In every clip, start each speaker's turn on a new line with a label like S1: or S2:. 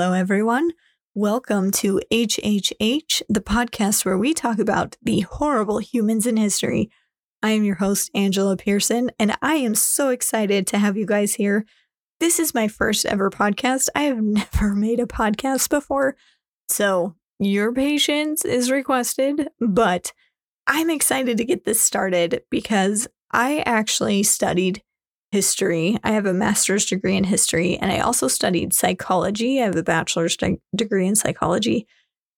S1: Hello, everyone. Welcome to HHH, the podcast where we talk about the horrible humans in history. I am your host, Angela Pearson, and I am so excited to have you guys here. This is my first ever podcast. I have never made a podcast before, so your patience is requested, but I'm excited to get this started because I actually studied history. I have a master's degree in history, and I also studied psychology. I have a bachelor's de- degree in psychology.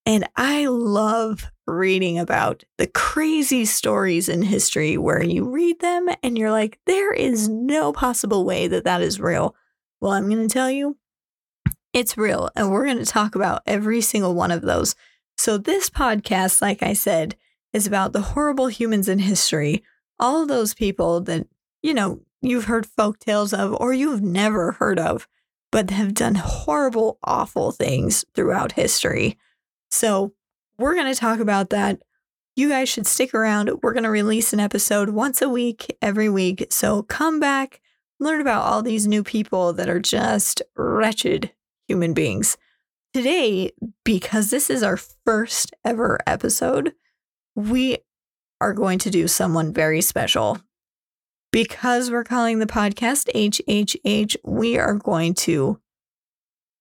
S1: And I love reading about the crazy stories in history where you read them and you're like, there is no possible way that that is real. Well, I'm going to tell you, it's real. And we're going to talk about every single one of those. So, this podcast, like I said, is about the horrible humans in history, all those people that, you know, you've heard folk tales of or you've never heard of, but have done horrible, awful things throughout history. So, we're going to talk about that. You guys should stick around. We're going to release an episode once a week, every week. So, come back, learn about all these new people that are just wretched human beings. Today, because this is our first ever episode, we are going to do someone very special because we're calling the podcast HHH, we are going to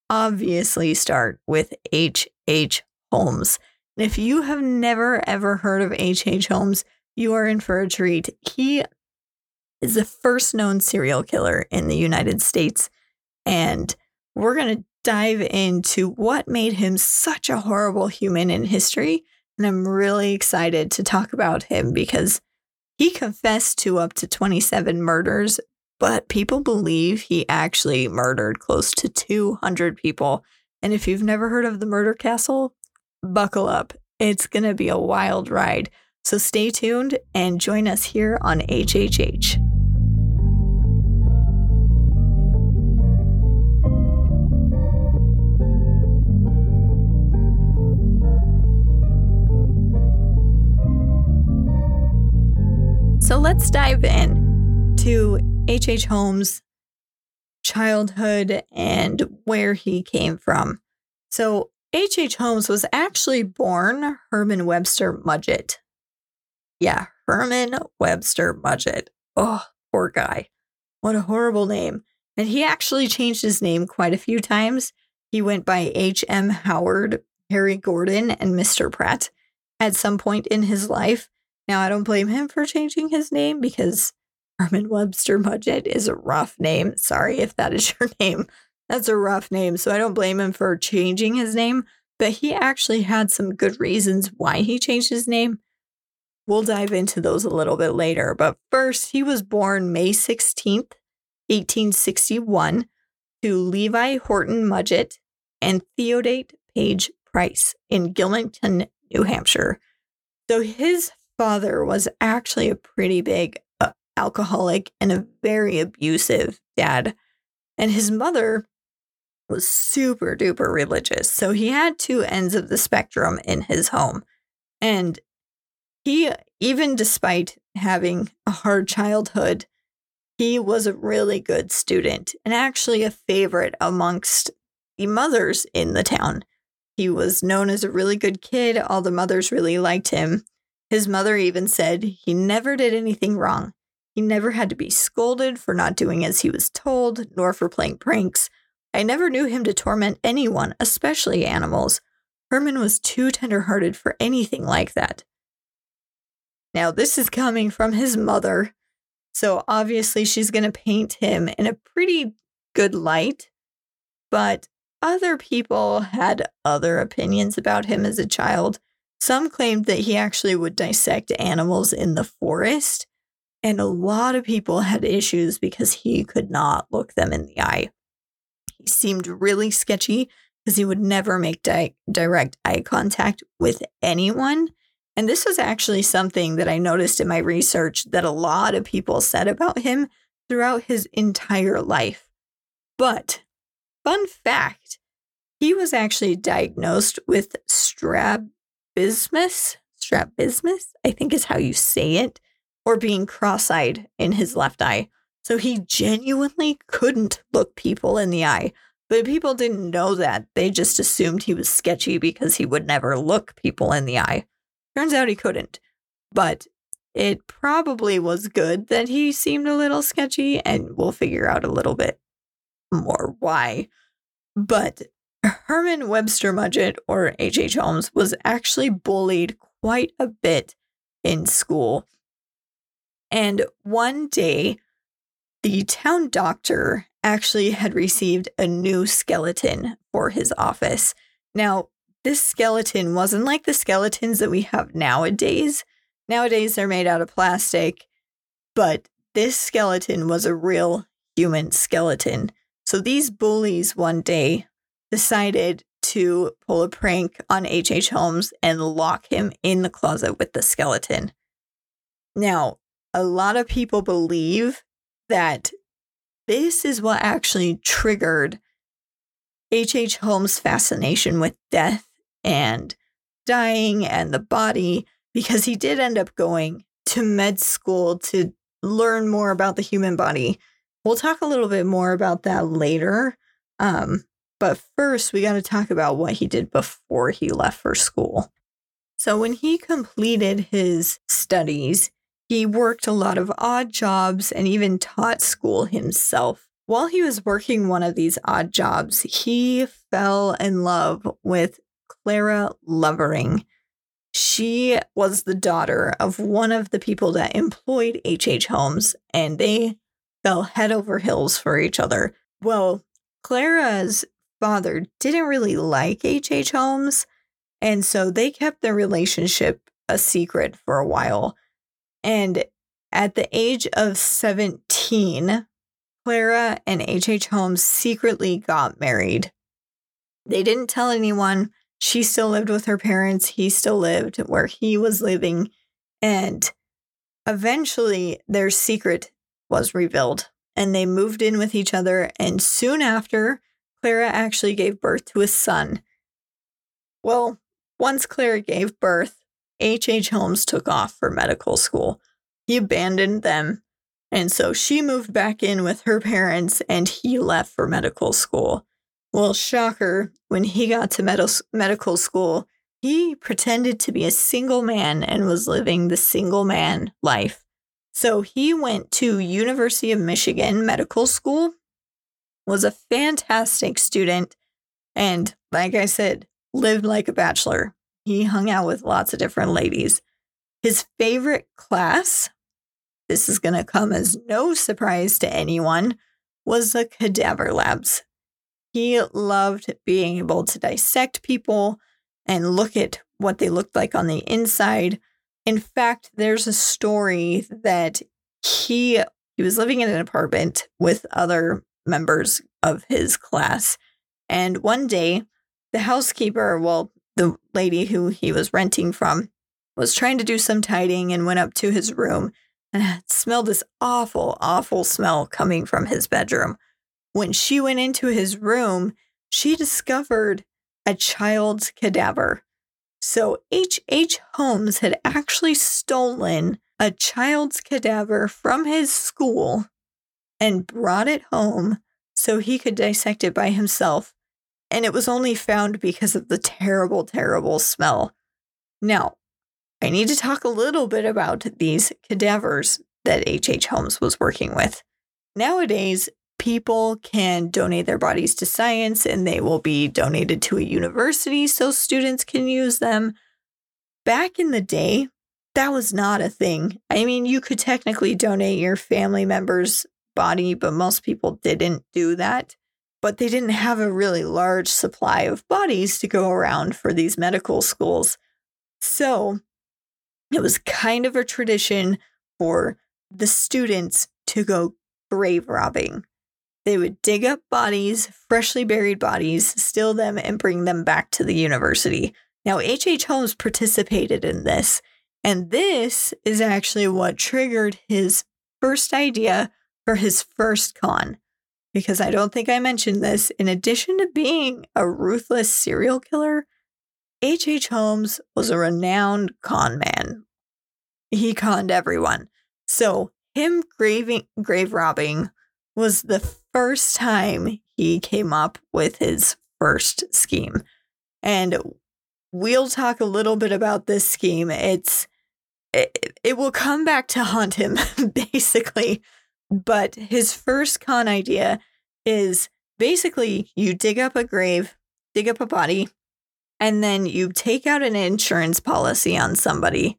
S1: obviously start with H.H. Holmes. If you have never ever heard of H.H. Holmes, you are in for a treat. He is the first known serial killer in the United States. And we're going to dive into what made him such a horrible human in history. And I'm really excited to talk about him because he confessed to up to 27 murders, but people believe he actually murdered close to 200 people. And if you've never heard of the Murder Castle, buckle up. It's going to be a wild ride. So stay tuned and join us here on HHH. So let's dive in to H.H. Holmes' childhood and where he came from. So H.H. H. Holmes was actually born Herman Webster Mudgett. Yeah, Herman Webster Mudgett. Oh, poor guy. What a horrible name. And he actually changed his name quite a few times. He went by H.M. Howard, Harry Gordon, and Mr. Pratt at some point in his life. Now, I don't blame him for changing his name because Herman Webster Mudgett is a rough name. Sorry if that is your name. That's a rough name. So I don't blame him for changing his name, but he actually had some good reasons why he changed his name. We'll dive into those a little bit later. But first, he was born May 16th, 1861, to Levi Horton Mudgett and Theodate Page Price in Gilmanton, New Hampshire. So his father was actually a pretty big uh, alcoholic and a very abusive dad. And his mother was super duper religious. So he had two ends of the spectrum in his home. And he, even despite having a hard childhood, he was a really good student and actually a favorite amongst the mothers in the town. He was known as a really good kid. All the mothers really liked him. His mother even said he never did anything wrong. He never had to be scolded for not doing as he was told, nor for playing pranks. I never knew him to torment anyone, especially animals. Herman was too tender-hearted for anything like that. Now, this is coming from his mother, so obviously she's going to paint him in a pretty good light, but other people had other opinions about him as a child. Some claimed that he actually would dissect animals in the forest, and a lot of people had issues because he could not look them in the eye. He seemed really sketchy because he would never make di- direct eye contact with anyone. And this was actually something that I noticed in my research that a lot of people said about him throughout his entire life. But, fun fact, he was actually diagnosed with strab strabismus, strabismus, I think is how you say it, or being cross eyed in his left eye. So he genuinely couldn't look people in the eye. But people didn't know that. They just assumed he was sketchy because he would never look people in the eye. Turns out he couldn't. But it probably was good that he seemed a little sketchy, and we'll figure out a little bit more why. But Herman Webster Mudgett, or H.H. Holmes, was actually bullied quite a bit in school. And one day, the town doctor actually had received a new skeleton for his office. Now, this skeleton wasn't like the skeletons that we have nowadays. Nowadays, they're made out of plastic, but this skeleton was a real human skeleton. So these bullies one day decided to pull a prank on H.H. H. Holmes and lock him in the closet with the skeleton. Now, a lot of people believe that this is what actually triggered H.H. H. Holmes' fascination with death and dying and the body because he did end up going to med school to learn more about the human body. We'll talk a little bit more about that later. Um, but first, we got to talk about what he did before he left for school. So, when he completed his studies, he worked a lot of odd jobs and even taught school himself. While he was working one of these odd jobs, he fell in love with Clara Lovering. She was the daughter of one of the people that employed H.H. H. Holmes, and they fell head over heels for each other. Well, Clara's father didn't really like H.H. H. Holmes, and so they kept their relationship a secret for a while. And at the age of 17, Clara and H.H. H. Holmes secretly got married. They didn't tell anyone. She still lived with her parents. He still lived where he was living. And eventually, their secret was revealed and they moved in with each other. And soon after, Clara actually gave birth to a son. Well, once Clara gave birth, H.H. H. Holmes took off for medical school. He abandoned them, and so she moved back in with her parents and he left for medical school. Well, shocker, when he got to med- medical school, he pretended to be a single man and was living the single man life. So he went to University of Michigan Medical School was a fantastic student and, like I said, lived like a bachelor. He hung out with lots of different ladies. His favorite class, this is going to come as no surprise to anyone, was the cadaver labs. He loved being able to dissect people and look at what they looked like on the inside. In fact, there's a story that he he was living in an apartment with other members of his class. And one day, the housekeeper, well, the lady who he was renting from, was trying to do some tidying and went up to his room and smelled this awful, awful smell coming from his bedroom. When she went into his room, she discovered a child's cadaver. So H.H. H. Holmes had actually stolen a child's cadaver from his school and brought it home so he could dissect it by himself. And it was only found because of the terrible, terrible smell. Now, I need to talk a little bit about these cadavers that H.H. H. Holmes was working with. Nowadays, people can donate their bodies to science and they will be donated to a university so students can use them. Back in the day, that was not a thing. I mean, you could technically donate your family members' body, but most people didn't do that. But they didn't have a really large supply of bodies to go around for these medical schools. So it was kind of a tradition for the students to go grave robbing. They would dig up bodies, freshly buried bodies, steal them, and bring them back to the university. Now, H.H. H. Holmes participated in this, and this is actually what triggered his first idea for his first con. Because I don't think I mentioned this, in addition to being a ruthless serial killer, H.H. H. Holmes was a renowned con man. He conned everyone. So, him graving, grave robbing was the first time he came up with his first scheme. And we'll talk a little bit about this scheme. It's it, it will come back to haunt him basically. But his first con idea is basically you dig up a grave, dig up a body, and then you take out an insurance policy on somebody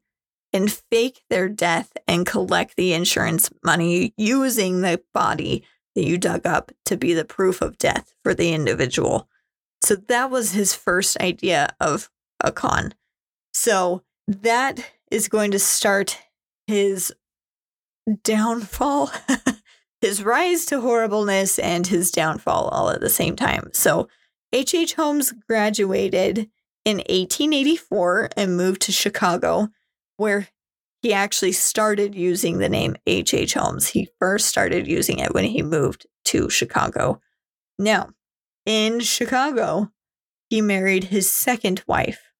S1: and fake their death and collect the insurance money using the body that you dug up to be the proof of death for the individual. So that was his first idea of a con. So that is going to start his downfall, his rise to horribleness, and his downfall all at the same time. So H.H. H. Holmes graduated in 1884 and moved to Chicago, where he actually started using the name H.H. H. Holmes. He first started using it when he moved to Chicago. Now, in Chicago, he married his second wife.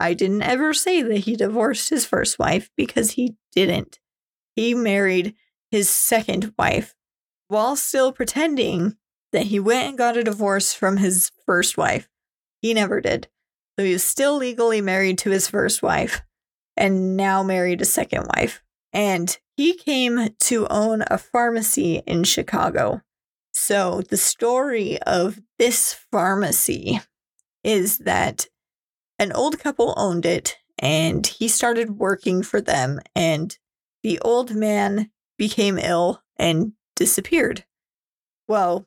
S1: I didn't ever say that he divorced his first wife because he didn't. He married his second wife while still pretending that he went and got a divorce from his first wife. He never did. So he was still legally married to his first wife and now married a second wife. And he came to own a pharmacy in Chicago. So the story of this pharmacy is that an old couple owned it and he started working for them and the old man became ill and disappeared. Well,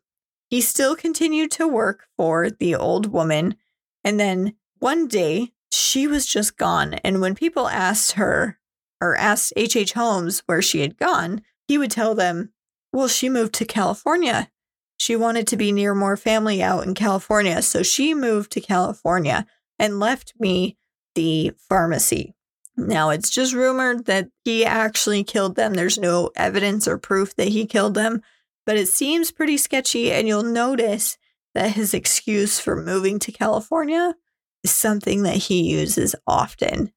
S1: he still continued to work for the old woman and then one day she was just gone. And when people asked her or asked H.H. H. Holmes where she had gone, he would tell them, well, she moved to California. She wanted to be near more family out in California. So she moved to California and left me the pharmacy. Now, it's just rumored that he actually killed them. There's no evidence or proof that he killed them, but it seems pretty sketchy. And you'll notice that his excuse for moving to California is something that he uses often.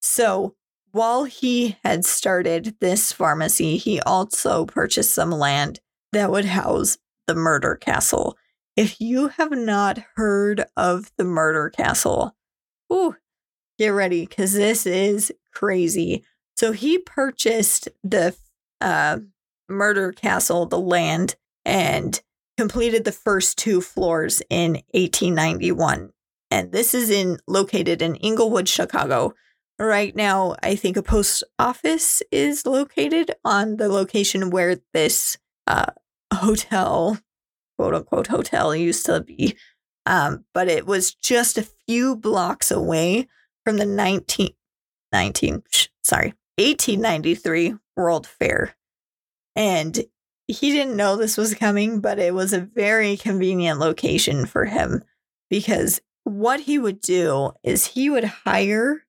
S1: So while he had started this pharmacy, he also purchased some land that would house the murder castle. If you have not heard of the murder castle, ooh, get ready because this is crazy. So he purchased the uh, murder castle, the land, and completed the first two floors in 1891 and this is in located in Englewood, Chicago. Right now, I think a post office is located on the location where this uh, hotel, quote unquote hotel, used to be. Um, but it was just a few blocks away from the 19, 19 sorry, 1893 World Fair. And he didn't know this was coming, but it was a very convenient location for him because what he would do is he would hire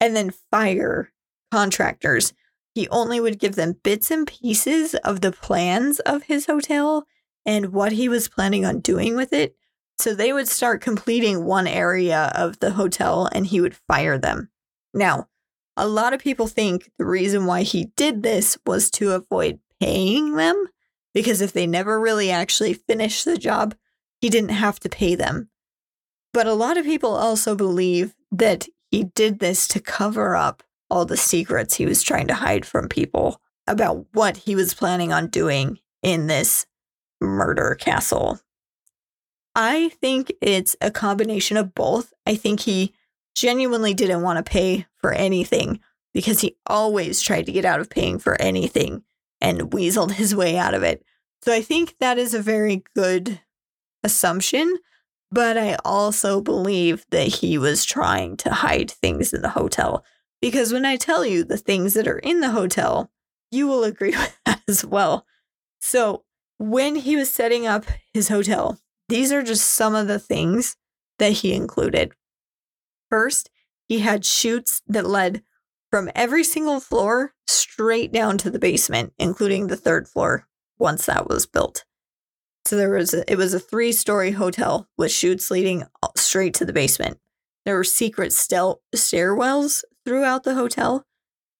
S1: and then fire contractors. He only would give them bits and pieces of the plans of his hotel and what he was planning on doing with it. So they would start completing one area of the hotel and he would fire them. Now, a lot of people think the reason why he did this was to avoid paying them because if they never really actually finished the job, he didn't have to pay them. But a lot of people also believe that he did this to cover up all the secrets he was trying to hide from people about what he was planning on doing in this murder castle. I think it's a combination of both. I think he genuinely didn't want to pay for anything because he always tried to get out of paying for anything and weaseled his way out of it. So I think that is a very good assumption. But I also believe that he was trying to hide things in the hotel. Because when I tell you the things that are in the hotel, you will agree with that as well. So when he was setting up his hotel, these are just some of the things that he included. First, he had chutes that led from every single floor straight down to the basement, including the third floor once that was built. So there was a, it was a three story hotel with chutes leading uh, straight to the basement. There were secret stel- stairwells throughout the hotel.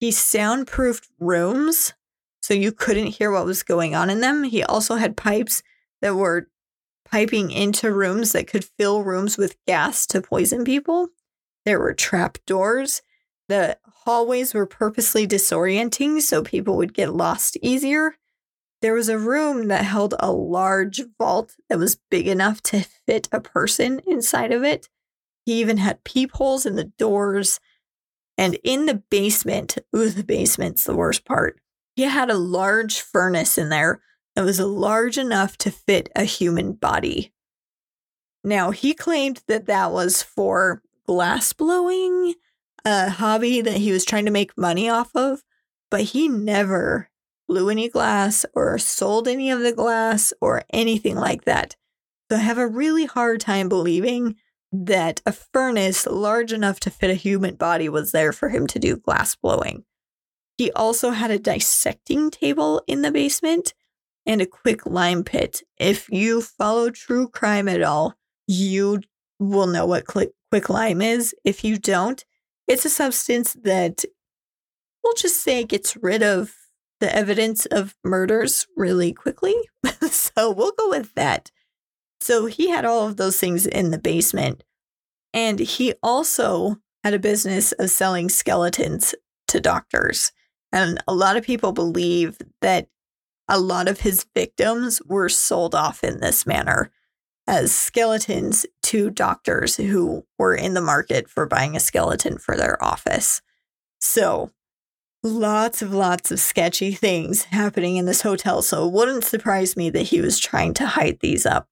S1: He soundproofed rooms so you couldn't hear what was going on in them. He also had pipes that were piping into rooms that could fill rooms with gas to poison people. There were trap doors. The hallways were purposely disorienting so people would get lost easier. There was a room that held a large vault that was big enough to fit a person inside of it. He even had peepholes in the doors. And in the basement, ooh, the basement's the worst part. He had a large furnace in there that was large enough to fit a human body. Now, he claimed that that was for glass blowing, a hobby that he was trying to make money off of, but he never blew any glass or sold any of the glass or anything like that. So I have a really hard time believing that a furnace large enough to fit a human body was there for him to do glass blowing. He also had a dissecting table in the basement and a quick lime pit. If you follow true crime at all, you will know what quick lime is. If you don't, it's a substance that we'll just say gets rid of the evidence of murders really quickly. so we'll go with that. So he had all of those things in the basement. And he also had a business of selling skeletons to doctors. And a lot of people believe that a lot of his victims were sold off in this manner as skeletons to doctors who were in the market for buying a skeleton for their office. So, lots of lots of sketchy things happening in this hotel. So, it wouldn't surprise me that he was trying to hide these up.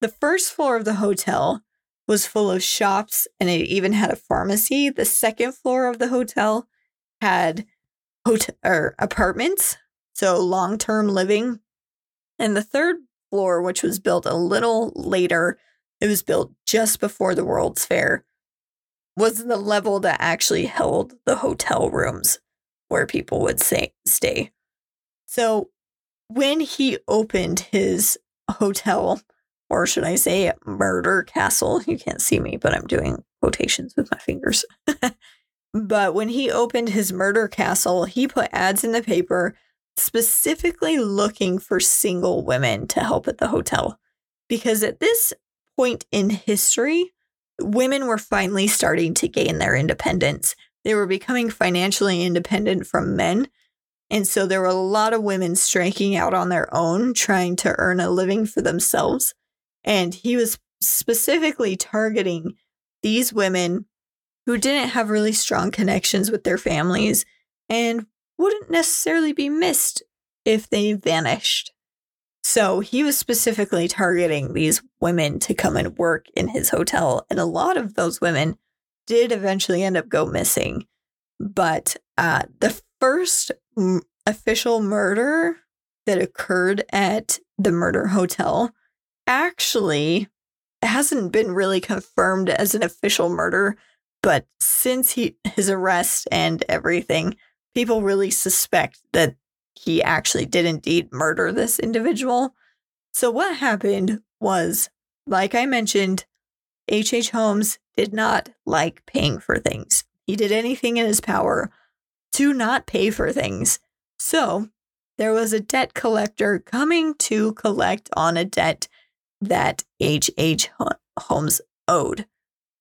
S1: The first floor of the hotel was full of shops and it even had a pharmacy. The second floor of the hotel had hotel or apartments so long term living. And the third floor, which was built a little later, it was built just before the World's Fair, was the level that actually held the hotel rooms where people would say, stay. So when he opened his hotel, or should I say murder castle, you can't see me, but I'm doing quotations with my fingers. but when he opened his murder castle, he put ads in the paper specifically looking for single women to help at the hotel. Because at this point in history, women were finally starting to gain their independence. They were becoming financially independent from men. And so there were a lot of women striking out on their own, trying to earn a living for themselves. And he was specifically targeting these women who didn't have really strong connections with their families and wouldn't necessarily be missed if they vanished. So he was specifically targeting these women to come and work in his hotel. And a lot of those women did eventually end up go missing. But uh, the first m- official murder that occurred at the murder hotel actually hasn't been really confirmed as an official murder. But since he his arrest and everything, people really suspect that he actually did indeed murder this individual. So, what happened was, like I mentioned, H.H. H. Holmes did not like paying for things. He did anything in his power to not pay for things. So, there was a debt collector coming to collect on a debt that H.H. H. Holmes owed.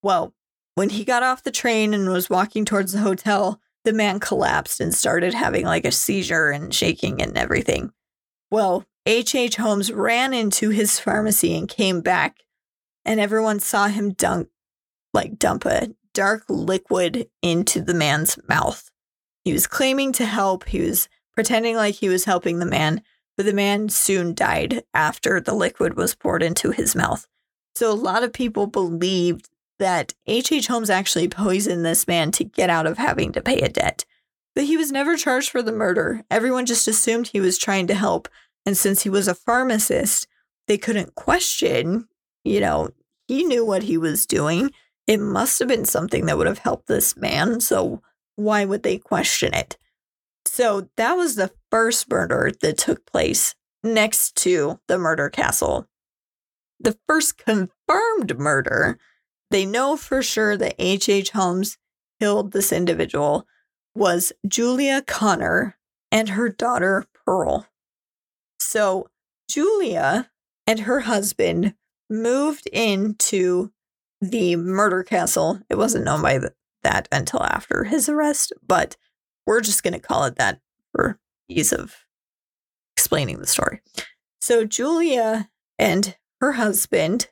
S1: Well, when he got off the train and was walking towards the hotel, the man collapsed and started having like a seizure and shaking and everything. Well, H.H. H. Holmes ran into his pharmacy and came back, and everyone saw him dunk, like dump a dark liquid into the man's mouth. He was claiming to help, he was pretending like he was helping the man, but the man soon died after the liquid was poured into his mouth. So a lot of people believed that H.H. H. Holmes actually poisoned this man to get out of having to pay a debt. But he was never charged for the murder. Everyone just assumed he was trying to help. And since he was a pharmacist, they couldn't question, you know, he knew what he was doing. It must have been something that would have helped this man. So why would they question it? So that was the first murder that took place next to the murder castle. The first confirmed murder they know for sure that H.H. H. Holmes killed this individual was Julia Conner and her daughter Pearl. So, Julia and her husband moved into the murder castle. It wasn't known by that until after his arrest, but we're just going to call it that for ease of explaining the story. So Julia and her husband,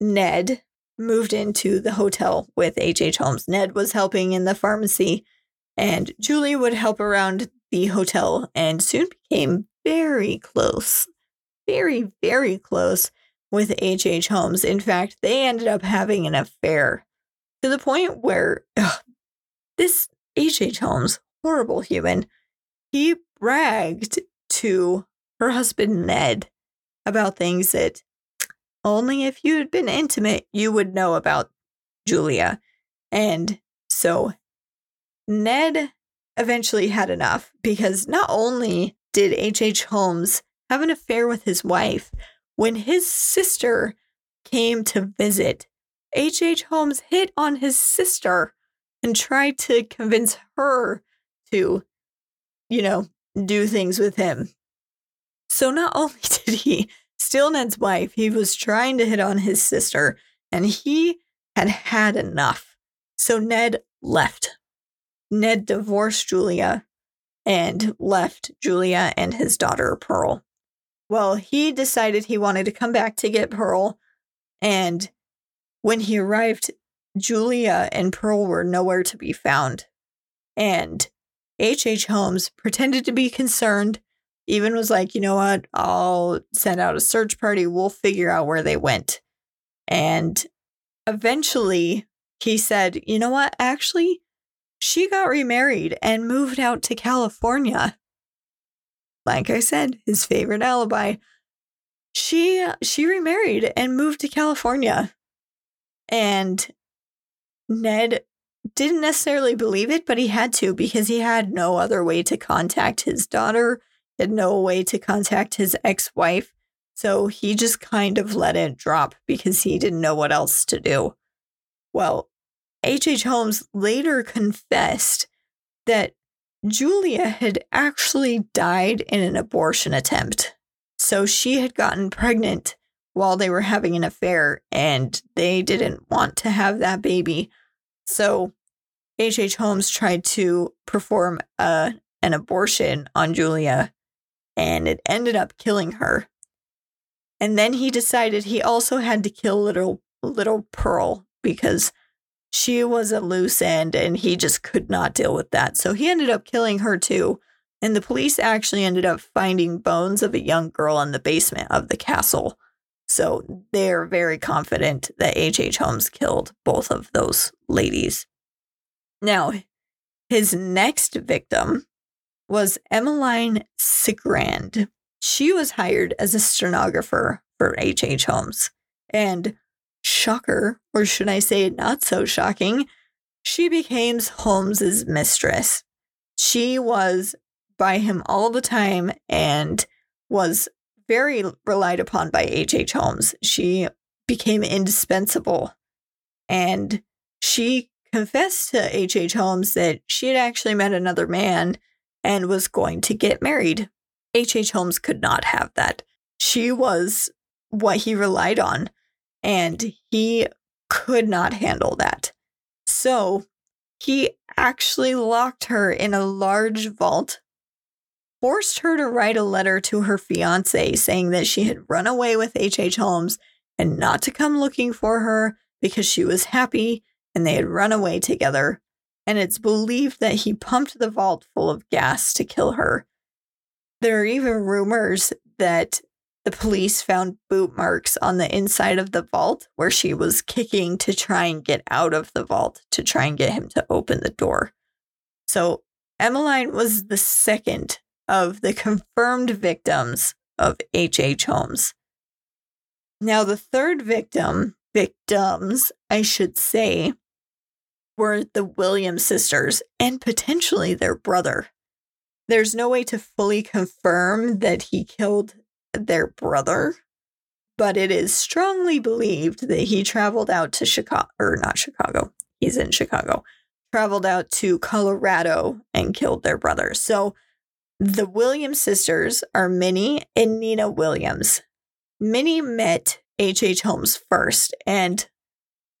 S1: Ned, moved into the hotel with H.H. Holmes. Ned was helping in the pharmacy, and Julie would help around the hotel and soon became very close. Very, very close with H.H. Holmes. In fact, they ended up having an affair to the point where ugh, this H.H. Holmes, horrible human, he bragged to her husband Ned about things that only if you had been intimate you would know about Julia. And so Ned eventually had enough because not only did H.H. H. Holmes have an affair with his wife, when his sister came to visit, H.H. H. Holmes hit on his sister and tried to convince her to, you know, do things with him. So not only did he steal Ned's wife, he was trying to hit on his sister, and he had had enough. So Ned left. Ned divorced Julia and left Julia and his daughter Pearl. Well, he decided he wanted to come back to get Pearl, and when he arrived, Julia and Pearl were nowhere to be found. And H.H. H. Holmes pretended to be concerned, even was like, you know what, I'll send out a search party, we'll figure out where they went. And eventually he said, you know what, actually, she got remarried and moved out to California. Like I said, his favorite alibi. She uh, she remarried and moved to California. And Ned didn't necessarily believe it, but he had to because he had no other way to contact his daughter, had no way to contact his ex wife. So he just kind of let it drop because he didn't know what else to do. Well, H.H. Holmes later confessed that Julia had actually died in an abortion attempt. So she had gotten pregnant while they were having an affair and they didn't want to have that baby. So H.H. Holmes tried to perform a, uh, an abortion on Julia and it ended up killing her. And then he decided he also had to kill little little Pearl because she was a loose end and he just could not deal with that. So he ended up killing her too. And the police actually ended up finding bones of a young girl in the basement of the castle. So they're very confident that H.H. Holmes killed both of those ladies. Now, his next victim was Emmeline Cigrand. She was hired as a stenographer for H.H. H. Holmes. And shocker, or should I say not so shocking, she became Holmes's mistress. She was by him all the time and was very relied upon by H.H. H. Holmes. She became indispensable. And she confessed to H.H. H. Holmes that she had actually met another man and was going to get married. H.H. H. Holmes could not have that. She was what he relied on, and he could not handle that. So he actually locked her in a large vault forced her to write a letter to her fiance saying that she had run away with H.H. H. Holmes and not to come looking for her because she was happy and they had run away together. And it's believed that he pumped the vault full of gas to kill her. There are even rumors that the police found boot marks on the inside of the vault where she was kicking to try and get out of the vault to try and get him to open the door. So Emmeline was the second of the confirmed victims of H.H. H. Holmes. Now, the third victim, victims, I should say, were the Williams sisters and potentially their brother. There's no way to fully confirm that he killed their brother, but it is strongly believed that he traveled out to Chicago, or not Chicago, he's in Chicago, traveled out to Colorado and killed their brother. So the Williams sisters are Minnie and Nina Williams. Minnie met H.H. H. Holmes first, and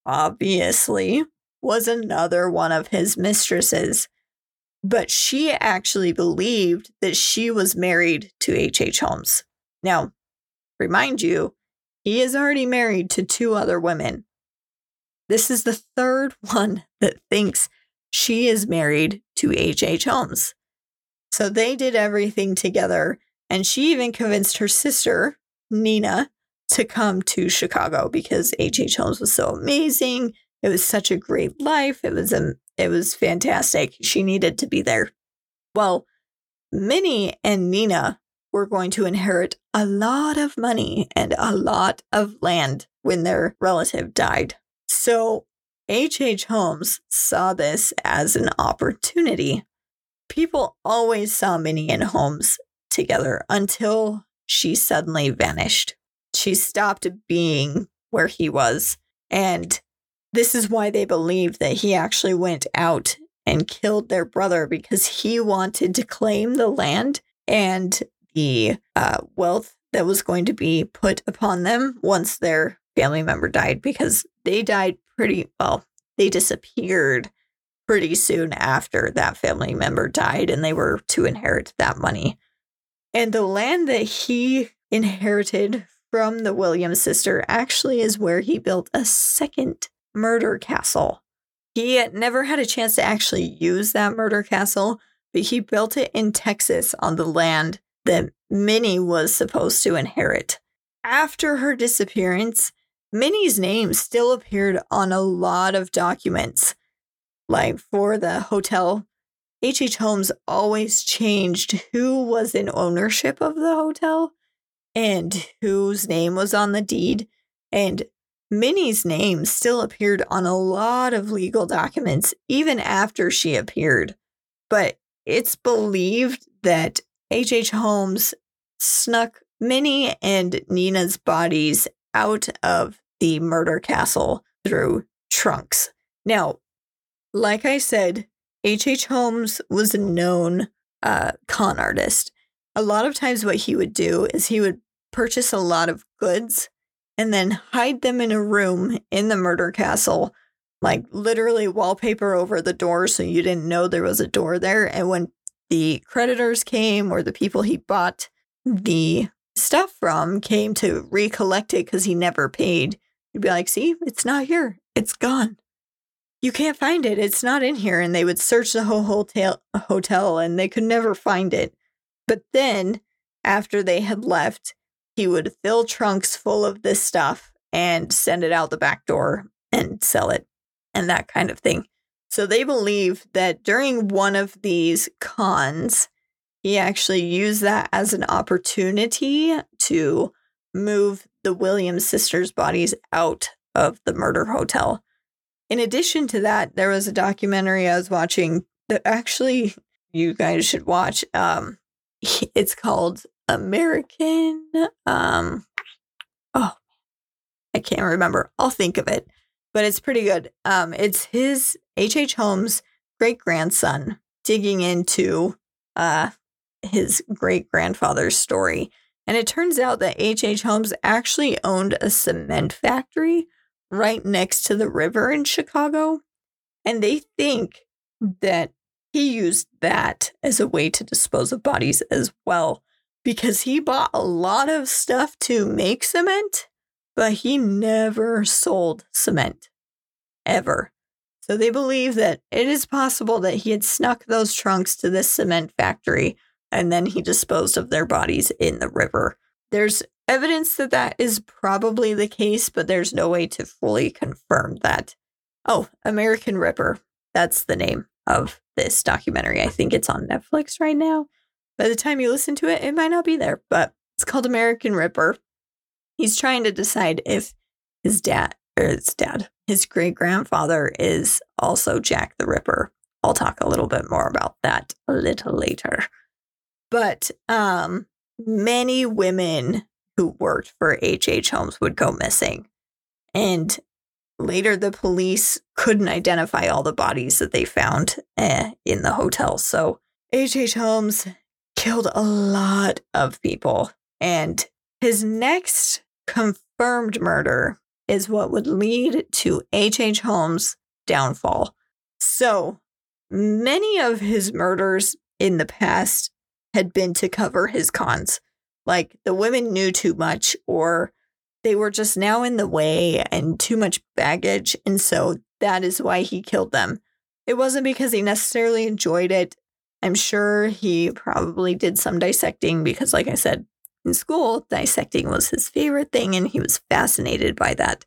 S1: obviously was another one of his mistresses. But she actually believed that she was married to H.H. H. Holmes. Now, remind you, he is already married to two other women. This is the third one that thinks she is married to H.H. H. Holmes. So they did everything together. And she even convinced her sister, Nina, to come to Chicago because H.H. H. Holmes was so amazing. It was such a great life. It was a, it was fantastic. She needed to be there. Well, Minnie and Nina were going to inherit a lot of money and a lot of land when their relative died. So H.H. H. Holmes saw this as an opportunity. People always saw Minnie and Holmes together until she suddenly vanished. She stopped being where he was. And this is why they believe that he actually went out and killed their brother because he wanted to claim the land and the uh, wealth that was going to be put upon them once their family member died because they died pretty well. They disappeared pretty soon after that family member died and they were to inherit that money. And the land that he inherited from the Williams sister actually is where he built a second murder castle. He never had a chance to actually use that murder castle, but he built it in Texas on the land that Minnie was supposed to inherit. After her disappearance, Minnie's name still appeared on a lot of documents. Like for the hotel, H.H. H. Holmes always changed who was in ownership of the hotel and whose name was on the deed. And Minnie's name still appeared on a lot of legal documents even after she appeared. But it's believed that H.H. H. Holmes snuck Minnie and Nina's bodies out of the murder castle through trunks. Now, like I said, H.H. H. Holmes was a known uh, con artist. A lot of times, what he would do is he would purchase a lot of goods and then hide them in a room in the murder castle, like literally wallpaper over the door so you didn't know there was a door there. And when the creditors came or the people he bought the stuff from came to recollect it because he never paid, you'd be like, see, it's not here. It's gone. You can't find it. It's not in here. And they would search the whole hotel, hotel and they could never find it. But then, after they had left, he would fill trunks full of this stuff and send it out the back door and sell it and that kind of thing. So they believe that during one of these cons, he actually used that as an opportunity to move the Williams sisters' bodies out of the murder hotel. In addition to that, there was a documentary I was watching that actually you guys should watch. Um, it's called American. Um, oh, I can't remember. I'll think of it, but it's pretty good. Um, it's his H.H. H. Holmes' great grandson digging into uh, his great grandfather's story. And it turns out that H.H. H. Holmes actually owned a cement factory right next to the river in Chicago. And they think that he used that as a way to dispose of bodies as well, because he bought a lot of stuff to make cement, but he never sold cement ever. So they believe that it is possible that he had snuck those trunks to this cement factory and then he disposed of their bodies in the river. There's evidence that that is probably the case, but there's no way to fully confirm that. Oh, American Ripper. That's the name of this documentary. I think it's on Netflix right now. By the time you listen to it, it might not be there, but it's called American Ripper. He's trying to decide if his dad or his dad, his great grandfather is also Jack the Ripper. I'll talk a little bit more about that a little later. But um, many women who worked for H.H. H. Holmes would go missing. And later, the police couldn't identify all the bodies that they found eh, in the hotel. So H.H. H. Holmes killed a lot of people. And his next confirmed murder is what would lead to H.H. Holmes' downfall. So many of his murders in the past had been to cover his cons. Like the women knew too much, or they were just now in the way and too much baggage. And so that is why he killed them. It wasn't because he necessarily enjoyed it. I'm sure he probably did some dissecting because, like I said, in school, dissecting was his favorite thing and he was fascinated by that.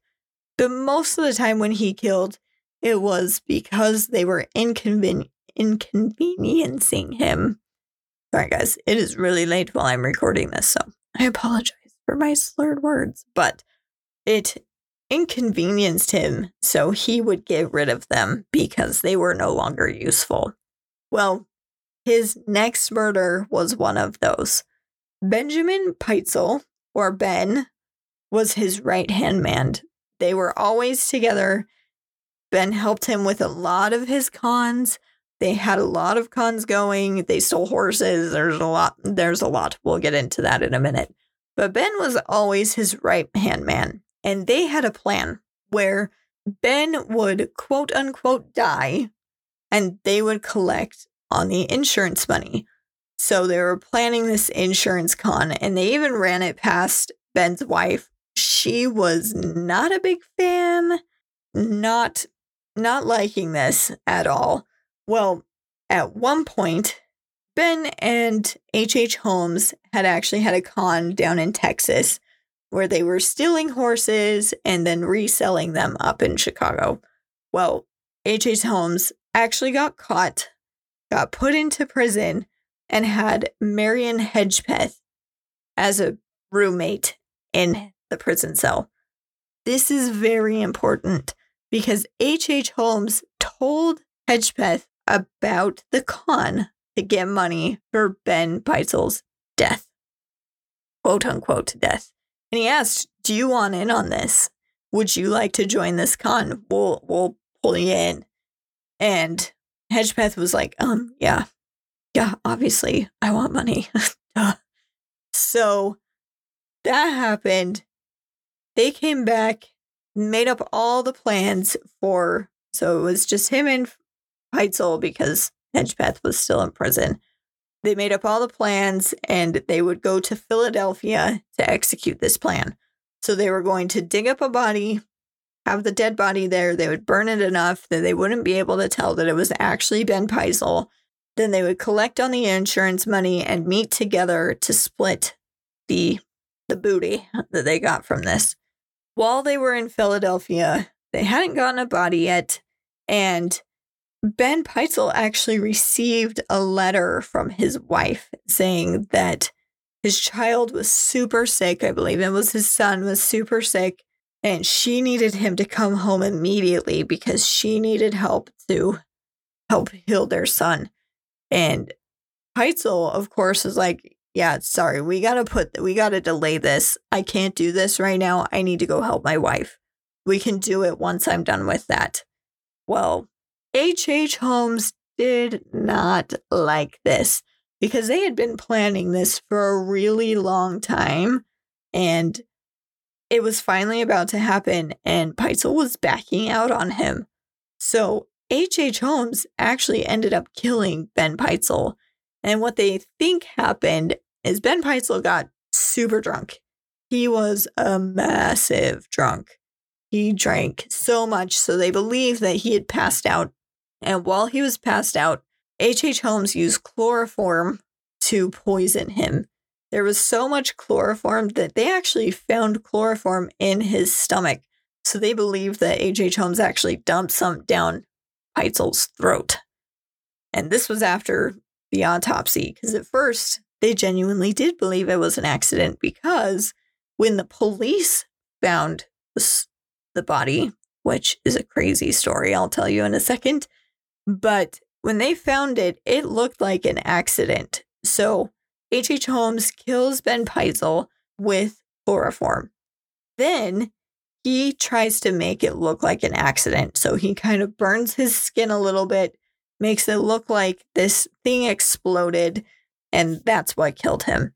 S1: But most of the time when he killed, it was because they were inconven- inconveniencing him. Sorry, guys, it is really late while I'm recording this, so I apologize for my slurred words, but it inconvenienced him, so he would get rid of them because they were no longer useful. Well, his next murder was one of those. Benjamin Pitezel, or Ben, was his right hand man. They were always together. Ben helped him with a lot of his cons. They had a lot of cons going. They stole horses. There's a lot. There's a lot. We'll get into that in a minute. But Ben was always his right hand man. And they had a plan where Ben would quote unquote die and they would collect on the insurance money. So they were planning this insurance con and they even ran it past Ben's wife. She was not a big fan, not not liking this at all. Well, at one point, Ben and H.H. H. Holmes had actually had a con down in Texas where they were stealing horses and then reselling them up in Chicago. Well, H.H. H. Holmes actually got caught, got put into prison, and had Marion Hedgepeth as a roommate in the prison cell. This is very important because H.H. H. Holmes told Hedgepeth about the con to get money for Ben Pitezel's death, quote unquote death. And he asked, Do you want in on this? Would you like to join this con? We'll we'll pull you in. And Hedgepeth was like, um, yeah. Yeah, obviously I want money. so that happened. They came back, made up all the plans for so it was just him and Pitezel because Hedgepeth was still in prison. They made up all the plans and they would go to Philadelphia to execute this plan. So they were going to dig up a body, have the dead body there. They would burn it enough that they wouldn't be able to tell that it was actually Ben Pitezel. Then they would collect on the insurance money and meet together to split the the booty that they got from this. While they were in Philadelphia, they hadn't gotten a body yet, and Ben Pitezel actually received a letter from his wife saying that his child was super sick. I believe it was his son was super sick and she needed him to come home immediately because she needed help to help heal their son. And Pitezel, of course, is like, yeah, sorry, we gotta put, we gotta delay this. I can't do this right now. I need to go help my wife. We can do it once I'm done with that. Well, H.H. H. Holmes did not like this because they had been planning this for a really long time and it was finally about to happen and Pitezel was backing out on him. So H.H. H. Holmes actually ended up killing Ben Pitezel. And what they think happened is Ben Pitezel got super drunk. He was a massive drunk. He drank so much, so they believe that he had passed out and while he was passed out, H.H. H. Holmes used chloroform to poison him. There was so much chloroform that they actually found chloroform in his stomach. So they believe that H.H. Holmes actually dumped some down Pitezel's throat. And this was after the autopsy, because at first they genuinely did believe it was an accident because when the police found the, the body, which is a crazy story, I'll tell you in a second, but when they found it, it looked like an accident. So H.H. H. Holmes kills Ben Pitezel with chloroform. Then he tries to make it look like an accident. So he kind of burns his skin a little bit, makes it look like this thing exploded, and that's what killed him.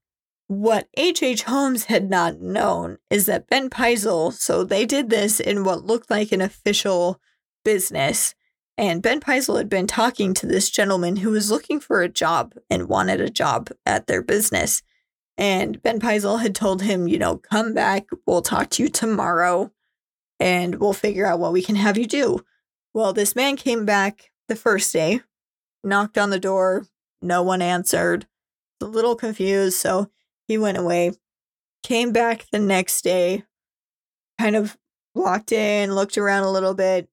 S1: what H.H. H. Holmes had not known is that Ben Pitezel, so they did this in what looked like an official business. And Ben Pitezel had been talking to this gentleman who was looking for a job and wanted a job at their business. And Ben Pitezel had told him, you know, come back, we'll talk to you tomorrow and we'll figure out what we can have you do. Well, this man came back the first day, knocked on the door, no one answered, a little confused, so he went away. Came back the next day, kind of walked in, looked around a little bit,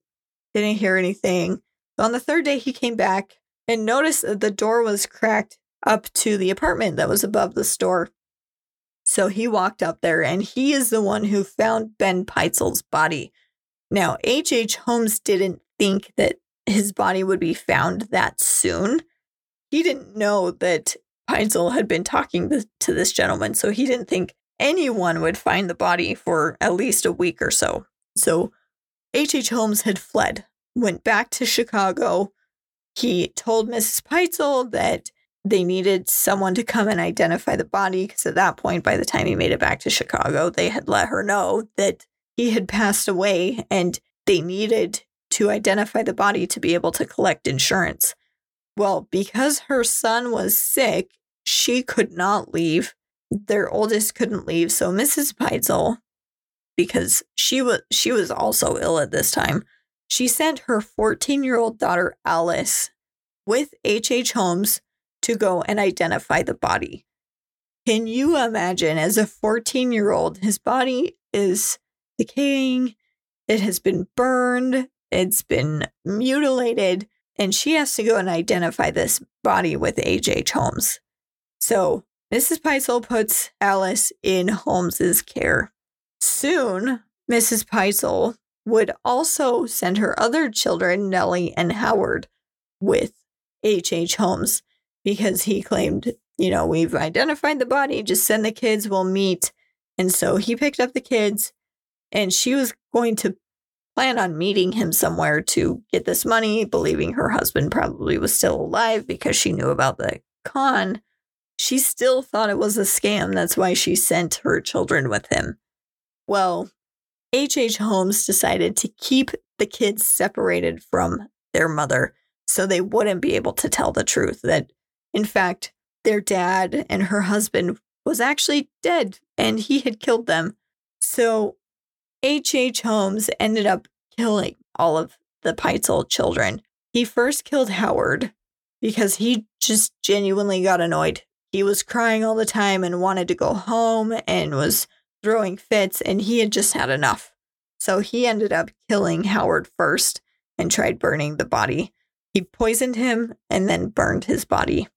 S1: didn't hear anything. On the third day, he came back and noticed that the door was cracked up to the apartment that was above the store. So he walked up there and he is the one who found Ben Pitezel's body. Now, H.H. H. Holmes didn't think that his body would be found that soon. He didn't know that Pitezel had been talking to this gentleman, so he didn't think anyone would find the body for at least a week or so. So H.H. H. Holmes had fled, went back to Chicago. He told Mrs. Pitezel that they needed someone to come and identify the body because at that point, by the time he made it back to Chicago, they had let her know that he had passed away and they needed to identify the body to be able to collect insurance. Well, because her son was sick, she could not leave. Their oldest couldn't leave, so Mrs. Pitezel, because she was she was also ill at this time, she sent her 14-year-old daughter Alice with H.H. H. Holmes to go and identify the body. Can you imagine as a 14 year old, his body is decaying, it has been burned, it's been mutilated, and she has to go and identify this body with H.H. Holmes. So Mrs. Pitezel puts Alice in Holmes's care. Soon, Mrs. Pitezel would also send her other children, Nellie and Howard, with H.H. H. Holmes because he claimed, you know, we've identified the body, just send the kids, we'll meet. And so he picked up the kids and she was going to plan on meeting him somewhere to get this money, believing her husband probably was still alive because she knew about the con. She still thought it was a scam. That's why she sent her children with him. Well, H.H. H. Holmes decided to keep the kids separated from their mother so they wouldn't be able to tell the truth that in fact, their dad and her husband was actually dead and he had killed them. So H.H. H. Holmes ended up killing all of the Pitezel children. He first killed Howard because he just genuinely got annoyed. He was crying all the time and wanted to go home and was throwing fits, and he had just had enough. So he ended up killing Howard first and tried burning the body. He poisoned him and then burned his body.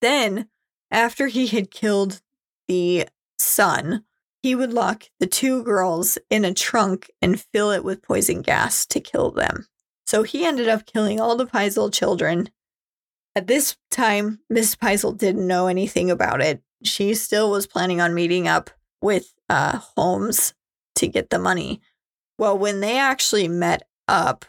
S1: Then, after he had killed the son, he would lock the two girls in a trunk and fill it with poison gas to kill them. So he ended up killing all the Pitezel children. At this time, Miss Pitezel didn't know anything about it. She still was planning on meeting up with uh, Holmes to get the money. Well, when they actually met up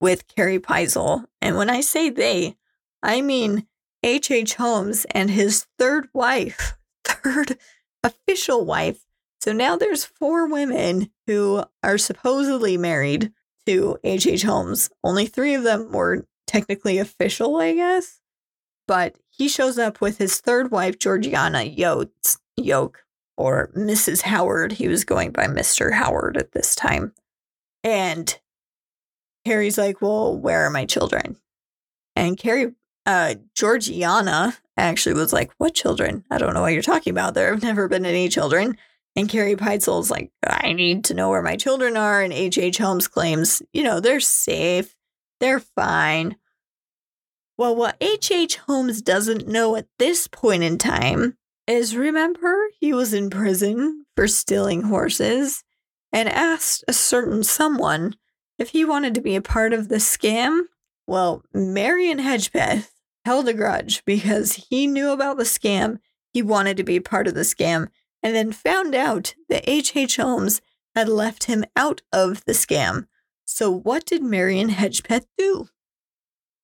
S1: with Carrie Pitezel, and when I say they, I mean H.H. H. Holmes and his third wife, third official wife. So now there's four women who are supposedly married to H.H. H. Holmes. Only three of them were technically official, I guess. But he shows up with his third wife, Georgiana Yotes, Yoke, or Mrs. Howard. He was going by Mr. Howard at this time. And Carrie's like, Well, where are my children? And Carrie uh, Georgiana actually was like, What children? I don't know what you're talking about. There have never been any children. And Carrie Pitezel's like, I need to know where my children are. And H.H. H. Holmes claims, you know, they're safe, they're fine. Well, what H.H. H. Holmes doesn't know at this point in time is remember, he was in prison for stealing horses and asked a certain someone if he wanted to be a part of the scam well, Marion Hedgepeth held a grudge because he knew about the scam. He wanted to be part of the scam and then found out that H.H. H. Holmes had left him out of the scam. So, what did Marion Hedgepeth do?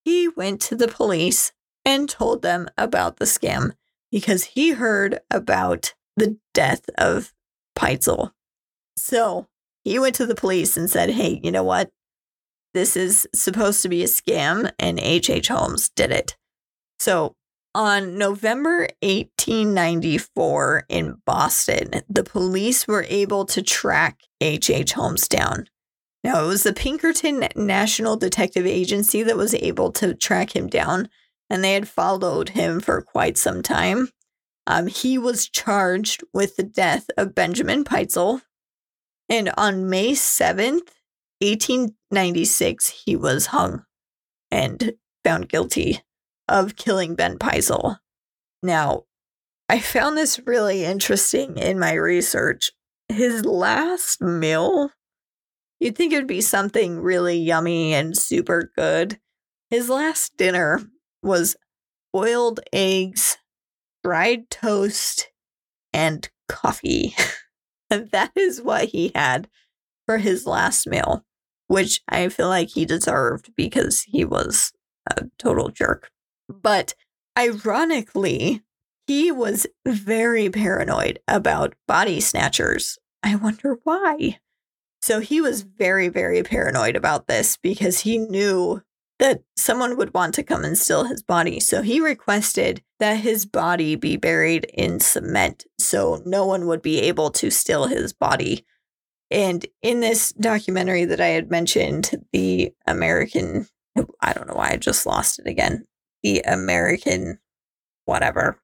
S1: He went to the police and told them about the scam because he heard about the death of Pitezel. So he went to the police and said, Hey, you know what? This is supposed to be a scam, and H.H. H. Holmes did it. So on November 1894 in Boston, the police were able to track H.H. H. Holmes down. Now, it was the Pinkerton National Detective Agency that was able to track him down, and they had followed him for quite some time. Um, he was charged with the death of Benjamin Pitezel. and on May 7th, 1896, he was hung and found guilty of killing Ben Pitezel. Now, I found this really interesting in my research. His last meal You'd think it would be something really yummy and super good. His last dinner was boiled eggs, fried toast, and coffee. and that is what he had for his last meal, which I feel like he deserved because he was a total jerk. But ironically, he was very paranoid about body snatchers. I wonder why. So he was very, very paranoid about this because he knew that someone would want to come and steal his body. So he requested that his body be buried in cement so no one would be able to steal his body. And in this documentary that I had mentioned, the American, I don't know why I just lost it again, the American, whatever.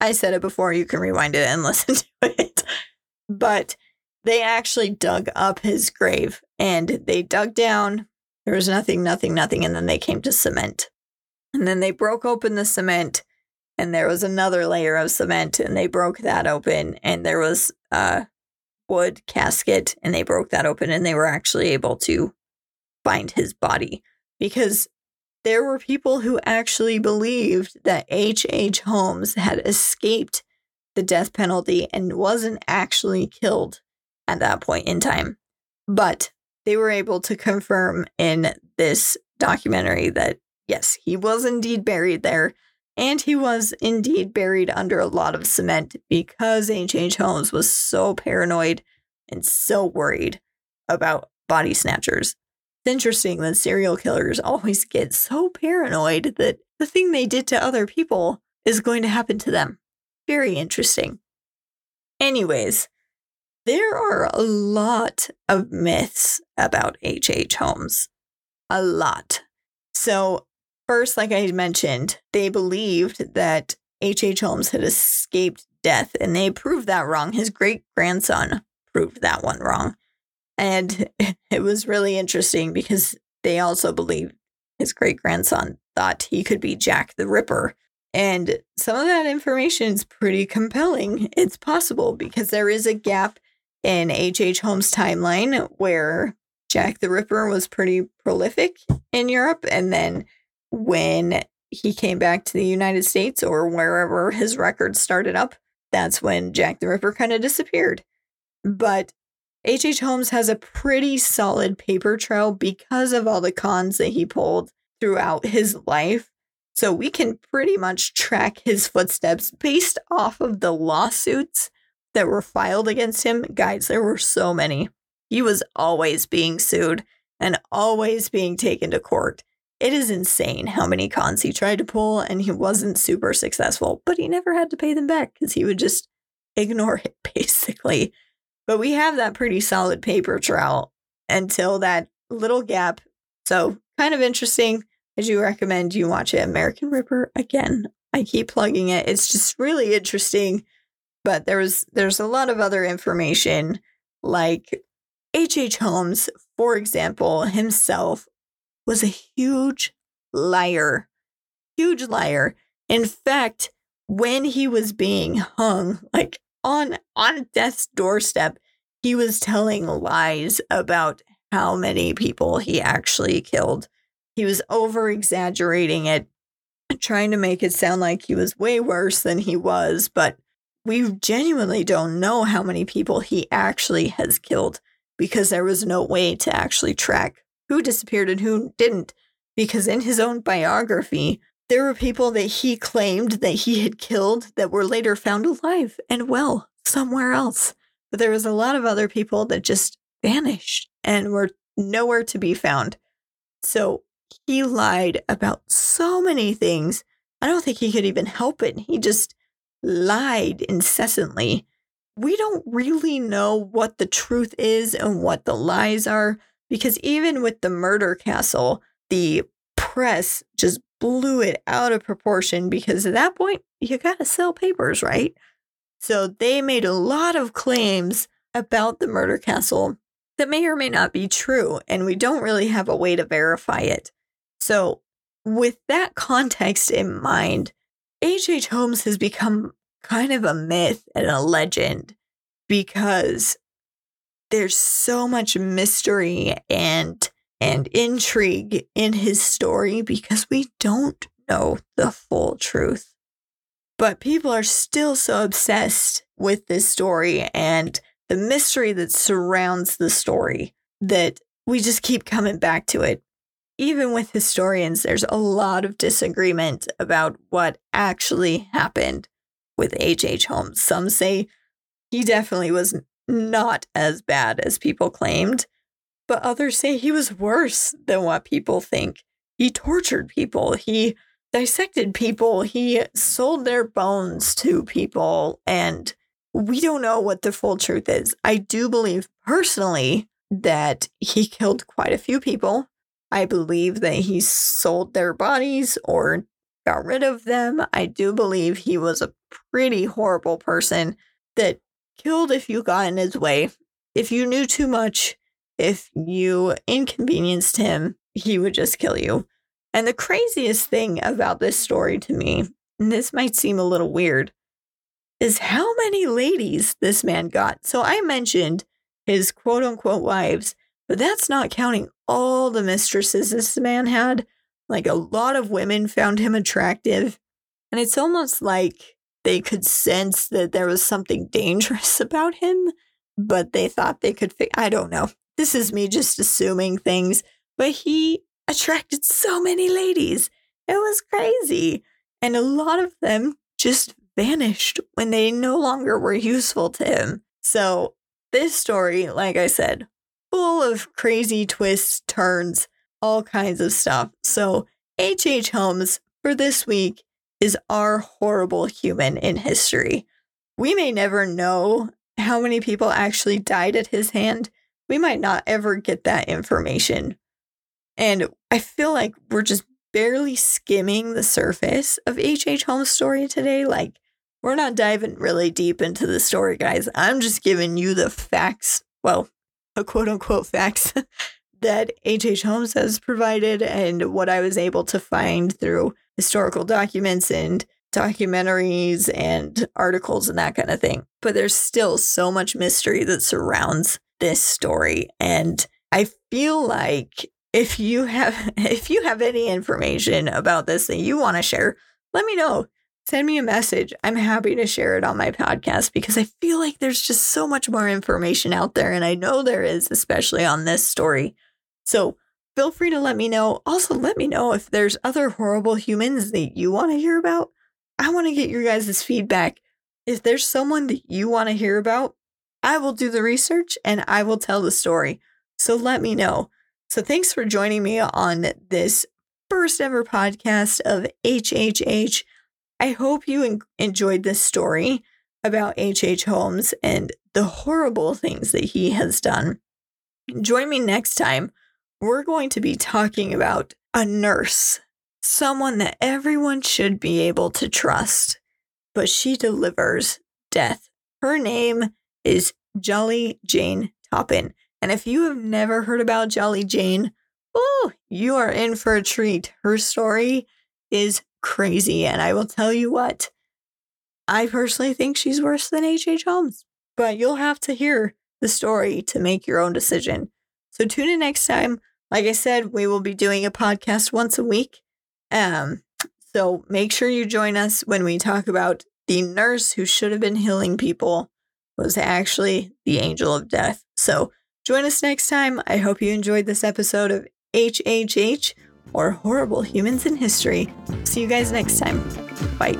S1: I said it before, you can rewind it and listen to it. But they actually dug up his grave and they dug down. There was nothing, nothing, nothing. And then they came to cement. And then they broke open the cement and there was another layer of cement and they broke that open and there was a wood casket and they broke that open and they were actually able to find his body because there were people who actually believed that H.H. H. Holmes had escaped the death penalty and wasn't actually killed at that point in time. But they were able to confirm in this documentary that yes, he was indeed buried there. And he was indeed buried under a lot of cement because H.H. Holmes was so paranoid and so worried about body snatchers. It's interesting that serial killers always get so paranoid that the thing they did to other people is going to happen to them. Very interesting. Anyways, there are a lot of myths about H.H. Holmes. A lot. So, first, like I mentioned, they believed that H.H. Holmes had escaped death, and they proved that wrong. His great grandson proved that one wrong. And it was really interesting because they also believed his great grandson thought he could be Jack the Ripper. And some of that information is pretty compelling. It's possible because there is a gap in H.H. Holmes' timeline where Jack the Ripper was pretty prolific in Europe. And then when he came back to the United States or wherever his records started up, that's when Jack the Ripper kind of disappeared. But H.H. Holmes has a pretty solid paper trail because of all the cons that he pulled throughout his life. So we can pretty much track his footsteps based off of the lawsuits that were filed against him, guys, there were so many. He was always being sued and always being taken to court. It is insane how many cons he tried to pull and he wasn't super successful, but he never had to pay them back because he would just ignore it basically. But we have that pretty solid paper trail until that little gap. So, kind of interesting. I do recommend you watch it, American Ripper. Again, I keep plugging it. It's just really interesting but there was there's a lot of other information like H.H. H. Holmes, for example, himself was a huge liar. Huge liar. In fact, when he was being hung, like on on death's doorstep, he was telling lies about how many people he actually killed. He was over exaggerating it, trying to make it sound like he was way worse than he was, but we genuinely don't know how many people he actually has killed because there was no way to actually track who disappeared and who didn't. Because in his own biography, there were people that he claimed that he had killed that were later found alive and well. somewhere else. But there was a lot of other people that just vanished and were nowhere to be found. So he lied about so many things. I don't think he could even help it. He just lied incessantly. We don't really know what the truth is and what the lies are because even with the murder castle, the press just blew it out of proportion because at that point, you got to sell papers, right? So they made a lot of claims about the murder castle that may or may not be true, and we don't really have a way to verify it. So, with that context in mind, H.H. Holmes has become kind of a myth and a legend because there's so much mystery and and intrigue in his story because we don't know the full truth. But people are still so obsessed with this story and the mystery that surrounds the story that we just keep coming back to it. Even with historians, there's a lot of disagreement about what actually happened with H.H. H. Holmes. Some say he definitely was not as bad as people claimed, but others say he was worse than what people think. He tortured people, he dissected people, he sold their bones to people, and we don't know what the full truth is. I do believe personally that he killed quite a few people. I believe that he sold their bodies or got rid of them. I do believe he was a pretty horrible person that killed if you got in his way. If you knew too much, if you inconvenienced him, he would just kill you. And the craziest thing about this story to me, and this might seem a little weird, is how many ladies this man got. So I mentioned his quote unquote wives, but that's not counting all the mistresses this man had. Like a lot of women found him attractive. And it's almost like they could sense that there was something dangerous about him, but they thought they could. I don't know. This is me just assuming things, but he attracted so many ladies. It was crazy. And a lot of them just vanished when they no longer were useful to him. So, this story, like I said, full of crazy twists, turns, all kinds of stuff. So, H.H. H. Holmes for this week is our horrible human in history. We may never know how many people actually died at his hand. We might not ever get that information. And I feel like we're just barely skimming the surface of H.H. H. Holmes' story today. Like, we're not diving really deep into the story, guys. I'm just giving you the facts, well, quote unquote facts that H.H. H. Holmes has provided and what I was able to find through historical documents and documentaries and articles and that kind of thing. But there's still so much mystery that surrounds this story. And I feel like if you have if you have any information about this that you want to share, let me know send me a message. I'm happy to share it on my podcast because I feel like there's just so much more information out there. And I know there is, especially on this story. So feel free to let me know. Also, let me know if there's other horrible humans that you want to hear about. I want to get your guys' feedback. If there's someone that you want to hear about, I will do the research and I will tell the story. So let me know. So thanks for joining me on this first ever podcast of HHH. I hope you en- enjoyed this story about H.H. H. Holmes and the horrible things that he has done. Join me next time. We're going to be talking about a nurse, someone that everyone should be able to trust, but she delivers death. Her name is Jolly Jane Toppan. And if you have never heard about Jolly Jane, oh, you are in for a treat. Her story is crazy. And I will tell you what, I personally think she's worse than H.H. Holmes, but you'll have to hear the story to make your own decision. So tune in next time. Like I said, we will be doing a podcast once a week. Um, so make sure you join us when we talk about the nurse who should have been healing people was actually the angel of death. So join us next time. I hope you enjoyed this episode of HHH or horrible humans in history. See you guys next time. Bye.